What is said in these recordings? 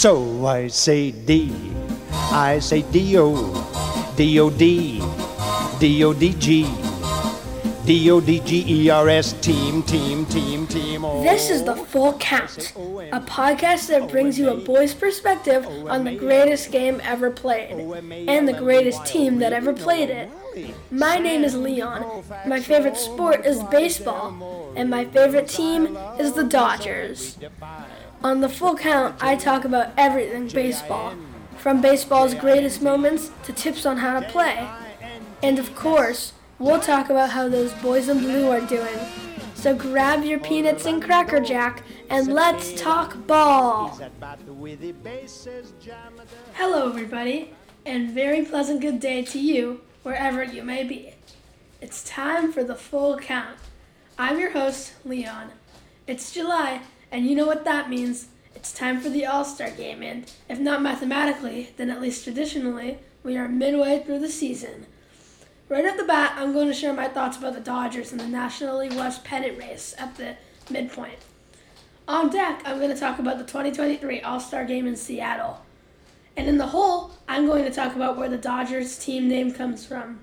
So I say D. I say D-O. D-O-D. D-O-D-G. D-O-D-G-E-R-S. Team, team, team, team. Oh, This is The Full Count, a podcast that brings you a boy's perspective on the greatest game ever played and the greatest team that ever played it. My name is Leon. My favorite sport is baseball, and my favorite team is the Dodgers. On The Full Count, I talk about everything baseball, from baseball's greatest moments to tips on how to play. And of course, we'll talk about how those boys in blue are doing. So grab your peanuts and Cracker Jack and let's talk ball. Hello, everybody, and very pleasant good day to you, wherever you may be. It's time for the full count. I'm your host, Leon. It's July, and you know what that means. It's time for the All Star game, and if not mathematically, then at least traditionally, we are midway through the season. Right off the bat, I'm going to share my thoughts about the Dodgers in the National League West pennant race at the midpoint. On deck, I'm going to talk about the 2023 All Star game in Seattle. And in the hole, I'm going to talk about where the Dodgers team name comes from.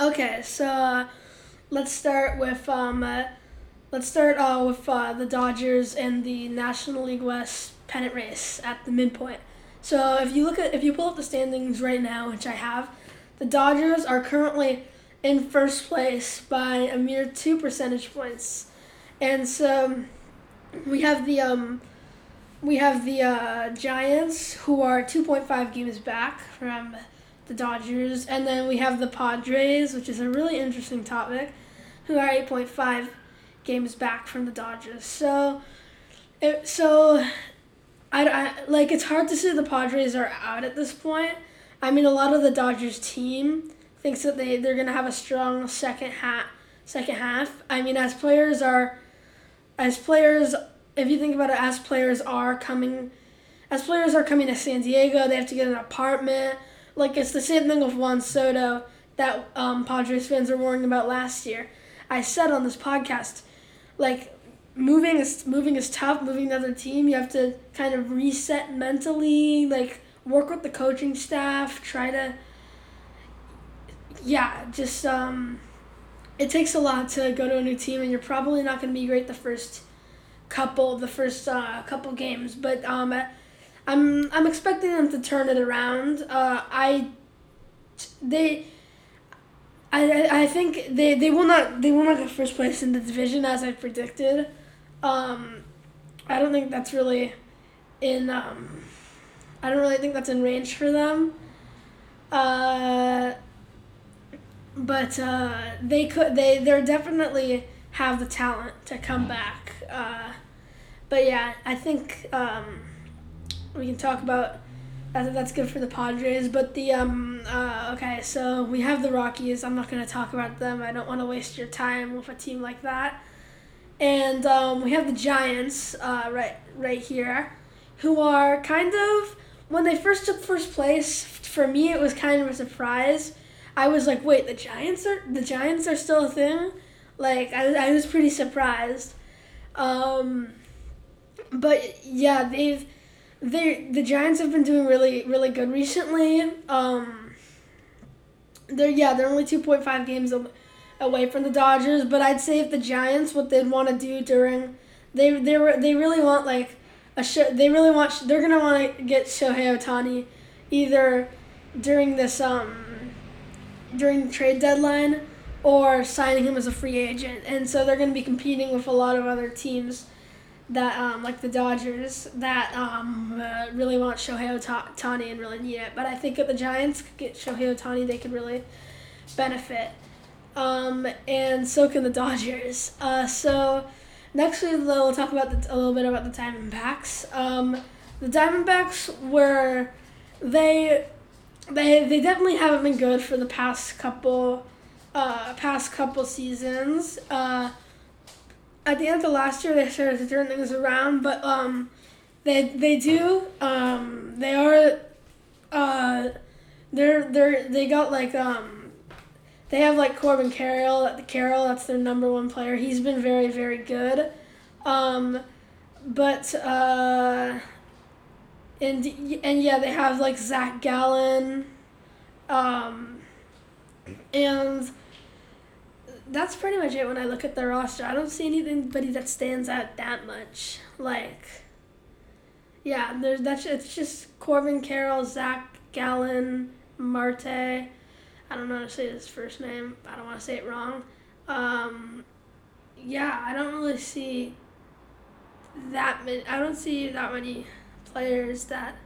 Okay, so uh, let's start with um, uh, let's start uh, with uh, the Dodgers and the National League West pennant race at the midpoint. So if you look at if you pull up the standings right now, which I have, the Dodgers are currently in first place by a mere two percentage points, and so we have the um, we have the uh, Giants who are two point five games back from the Dodgers, and then we have the Padres, which is a really interesting topic, who are eight point five games back from the Dodgers. So, it, so I, I like it's hard to say the Padres are out at this point. I mean, a lot of the Dodgers team thinks that they they're gonna have a strong second half. Second half. I mean, as players are, as players, if you think about it, as players are coming, as players are coming to San Diego, they have to get an apartment. Like it's the same thing with Juan Soto that um, Padres fans are worrying about last year. I said on this podcast, like moving is moving is tough. Moving another team, you have to kind of reset mentally, like work with the coaching staff, try to yeah, just um it takes a lot to go to a new team and you're probably not going to be great the first couple the first uh, couple games, but um I'm I'm expecting them to turn it around. Uh I they I, I think they, they will not they will not get first place in the division as I predicted. Um, I don't think that's really in um, I don't really think that's in range for them. Uh, but uh, they could they they definitely have the talent to come back. Uh, but yeah, I think um, we can talk about. That's good for the Padres. But the um uh, okay, so we have the Rockies. I'm not gonna talk about them. I don't want to waste your time with a team like that. And um, we have the Giants uh, right right here, who are kind of when they first took first place. For me, it was kind of a surprise. I was like, wait, the Giants are the Giants are still a thing. Like I, I was pretty surprised. Um, but yeah, they've they the Giants have been doing really really good recently. Um, they're yeah they're only two point five games away from the Dodgers, but I'd say if the Giants what they'd want to do during they they were they really want like a show they really want they're gonna want to get Shohei Ohtani either during this um during the trade deadline or signing him as a free agent, and so they're gonna be competing with a lot of other teams that um, like the Dodgers that um, uh, really want Shohei Ohtani and really need it. But I think if the Giants could get Shohei Ohtani, they could really benefit. Um, and so can the Dodgers. Uh, so next we'll talk about the, a little bit about the Diamondbacks. Um, the Diamondbacks were they they they definitely haven't been good for the past couple uh, past couple seasons. Uh, at the end of last year they started to turn things around, but um, they they do um, they are uh, they're they're they got like um, they have like Corbin Carroll Carroll that's their number one player. He's been very very good, um, but uh, and and yeah, they have like Zach Gallen, um, and that's pretty much it when I look at the roster. I don't see anybody that stands out that much. Like, yeah, there's that's it's just Corbin Carroll, Zach Gallen, Marte. I don't know how to say his first name. I don't want to say it wrong. Um, yeah, I don't really see that many. I don't see that many players that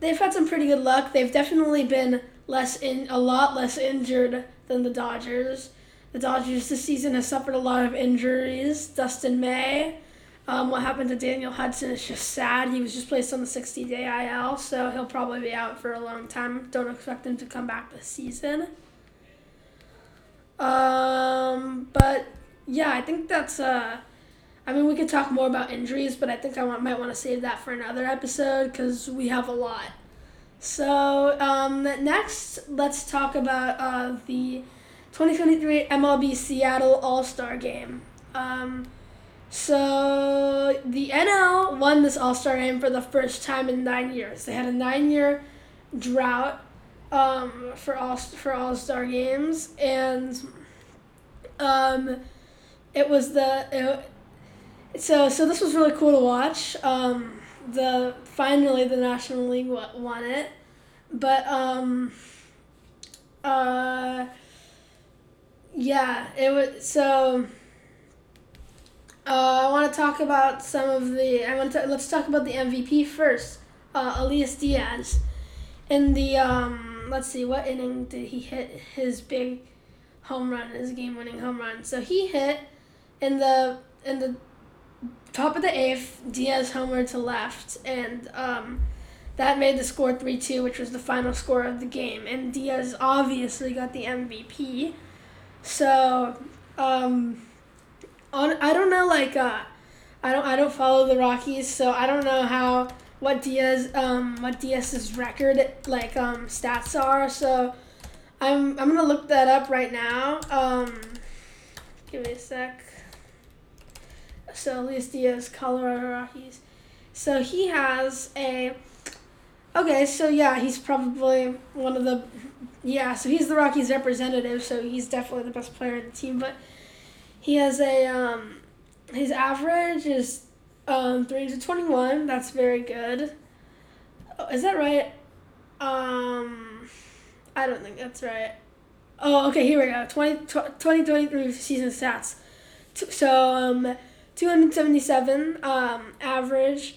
they've had some pretty good luck. They've definitely been less in a lot less injured than the Dodgers. The Dodgers this season has suffered a lot of injuries. Dustin May, um, what happened to Daniel Hudson is just sad. He was just placed on the 60 day IL, so he'll probably be out for a long time. Don't expect him to come back this season. Um, but yeah, I think that's uh, I mean, we could talk more about injuries, but I think I want, might want to save that for another episode because we have a lot. So um, next, let's talk about uh, the 2023 MLB Seattle All Star Game. Um, so the NL won this All Star Game for the first time in nine years. They had a nine-year drought um, for all for All Star games, and um, it was the it, so so this was really cool to watch. Um, the finally the National League won it, but um, uh, yeah, it was so. Uh, I want to talk about some of the. I want to let's talk about the MVP first. Uh, Elias Diaz, in the um, let's see, what inning did he hit his big home run, his game-winning home run? So he hit in the in the top of the eighth, Diaz homer to left, and um, that made the score 3 2, which was the final score of the game. And Diaz obviously got the MVP. So, um, on, I don't know, like, uh, I don't, I don't follow the Rockies, so I don't know how what Diaz, um, what Diaz's record like um, stats are. So, I'm, I'm gonna look that up right now. Um, give me a sec. So Luis Diaz, Colorado Rockies. So he has a. Okay, so yeah, he's probably one of the. Yeah, so he's the Rockies representative, so he's definitely the best player in the team. But he has a. Um, his average is um, 3 to 21. That's very good. Oh, is that right? Um, I don't think that's right. Oh, okay, here we go. 20, 2023 season stats. So, um, 277 um, average,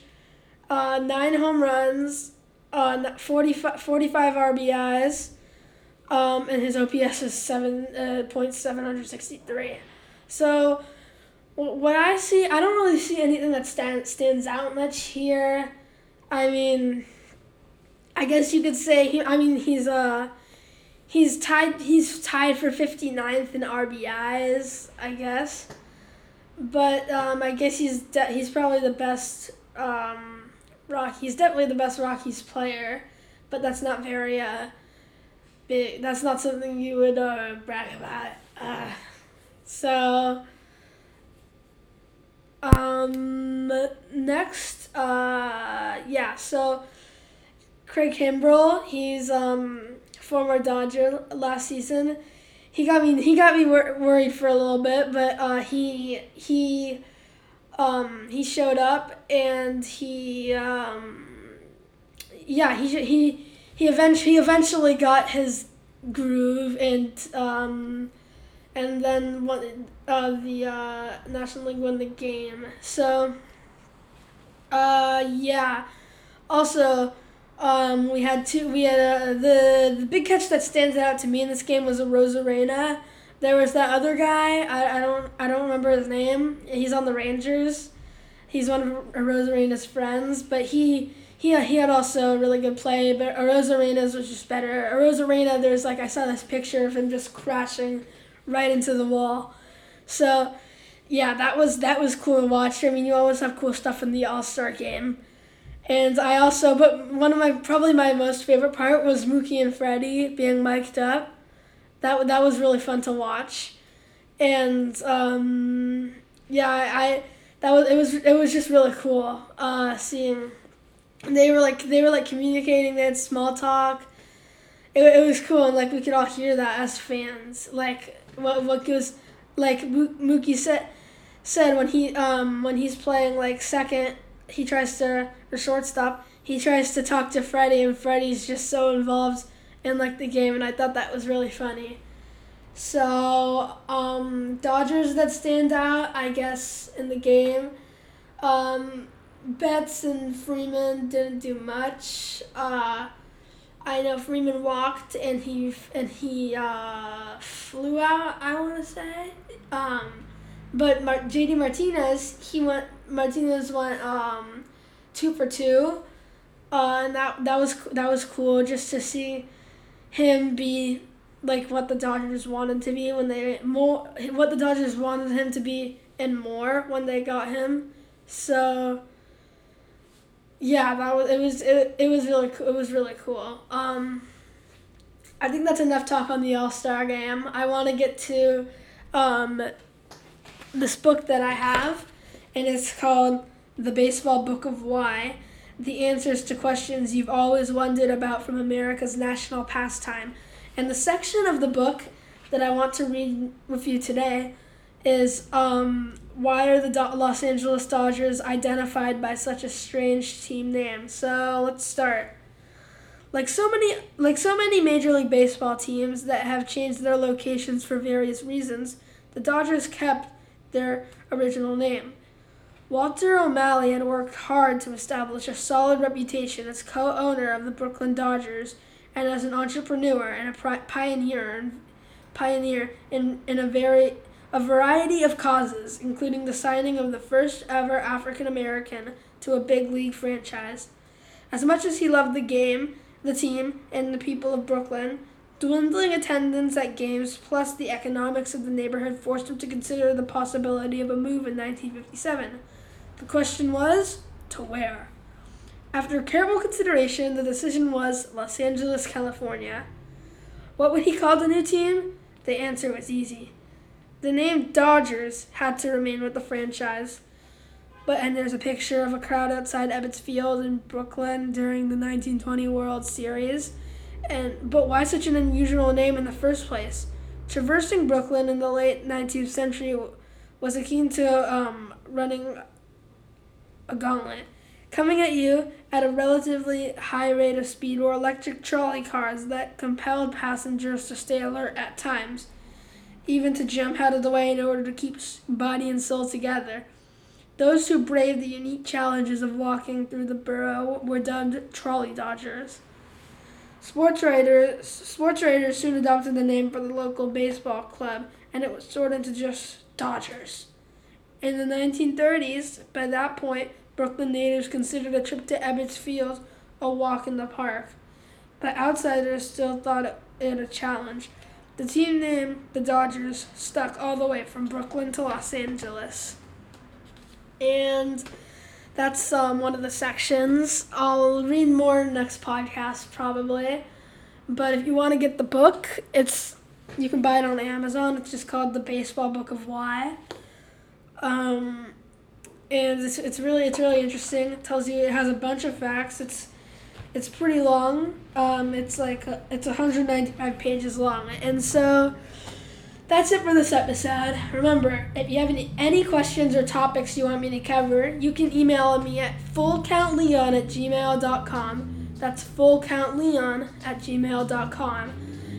uh, nine home runs, uh, 45, 45 RBIs, um, and his OPS is seven uh. So, what I see, I don't really see anything that stand, stands out much here. I mean, I guess you could say he. I mean, he's uh, he's tied. He's tied for 59th in RBIs. I guess but um, I guess he's de- he's probably the best um, rock. He's definitely the best Rockies player, but that's not very uh, big. That's not something you would uh, brag about. Uh, so um, next, uh, yeah. So Craig Kimbrel, he's um, former Dodger last season he got me he got me wor- worried for a little bit, but uh, he he um, he showed up and he um, yeah he he he eventually he eventually got his groove and um, and then won, uh, the uh, National League won the game. So uh, yeah. Also, um, we had two. We had uh, the the big catch that stands out to me in this game was Arozarena. There was that other guy. I, I don't I don't remember his name. He's on the Rangers. He's one of Arozarena's friends, but he he he had also a really good play. But Arozarena's was just better. Arozarena, there's like I saw this picture of him just crashing right into the wall. So yeah, that was that was cool to watch. I mean, you always have cool stuff in the All Star game. And I also, but one of my probably my most favorite part was Mookie and Freddie being mic'd up. That that was really fun to watch, and um, yeah, I, I that was it was it was just really cool uh, seeing they were like they were like communicating. They had small talk. It, it was cool, and like we could all hear that as fans. Like what what goes, like Mookie said said when he um when he's playing like second, he tries to or shortstop. He tries to talk to Freddie, and Freddie's just so involved in like the game, and I thought that was really funny. So um, Dodgers that stand out, I guess, in the game. Um, Betts and Freeman didn't do much. Uh, I know Freeman walked and he and he uh, flew out. I want to say, um, but Mar- JD Martinez he went. Martinez went um, two for two, uh, and that that was that was cool just to see him be like what the Dodgers wanted to be when they more what the Dodgers wanted him to be and more when they got him. So yeah, that was it was it, it was really it was really cool. Um, I think that's enough talk on the All Star game. I want to get to um, this book that I have, and it's called The Baseball Book of Why. The answers to questions you've always wondered about from America's national pastime. And the section of the book that I want to read with you today is um, why are the Do- Los Angeles Dodgers identified by such a strange team name? So let's start. Like so many like so many Major League Baseball teams that have changed their locations for various reasons, the Dodgers kept their original name. Walter O'Malley had worked hard to establish a solid reputation as co-owner of the Brooklyn Dodgers and as an entrepreneur and a pioneer pioneer in, in a very a variety of causes, including the signing of the first ever African American to a big league franchise. As much as he loved the game, the team, and the people of Brooklyn, dwindling attendance at games plus the economics of the neighborhood forced him to consider the possibility of a move in 1957. The question was to where? After careful consideration, the decision was Los Angeles, California. What would he call the new team? The answer was easy the name Dodgers had to remain with the franchise. But and there's a picture of a crowd outside Ebbets Field in Brooklyn during the 1920 World Series. And but why such an unusual name in the first place? Traversing Brooklyn in the late 19th century was akin to um, running a gauntlet. Coming at you at a relatively high rate of speed were electric trolley cars that compelled passengers to stay alert at times even to jump out of the way in order to keep body and soul together. Those who braved the unique challenges of walking through the borough were dubbed trolley dodgers. Sports writers, sports writers soon adopted the name for the local baseball club, and it was shortened to just Dodgers. In the 1930s, by that point, Brooklyn natives considered a trip to Ebbets Field a walk in the park, but outsiders still thought it a challenge. The team name, the Dodgers, stuck all the way from Brooklyn to Los Angeles. And that's um, one of the sections. I'll read more next podcast probably. But if you want to get the book, it's you can buy it on Amazon. It's just called The Baseball Book of Why. Um, and it's, it's really it's really interesting. It tells you it has a bunch of facts. It's it's pretty long. Um, it's like a, it's 195 pages long, and so that's it for this episode. Remember, if you have any, any questions or topics you want me to cover, you can email me at fullcountleon at gmail.com. That's fullcountleon at gmail.com.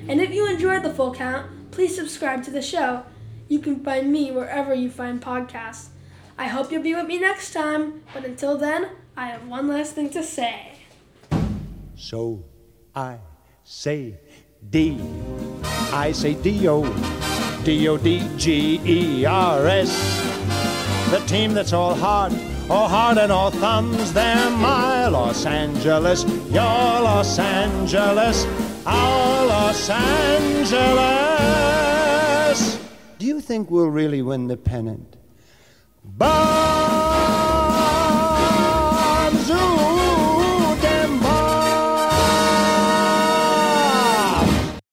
And if you enjoyed the full count, please subscribe to the show. You can find me wherever you find podcasts. I hope you'll be with me next time, but until then, I have one last thing to say. So I say D. I say D-O. D-O-D-G-E-R-S. The team that's all heart, all heart and all thumbs. They're my Los Angeles, your Los Angeles, our Los Angeles. Do you think we'll really win the pennant? Bye!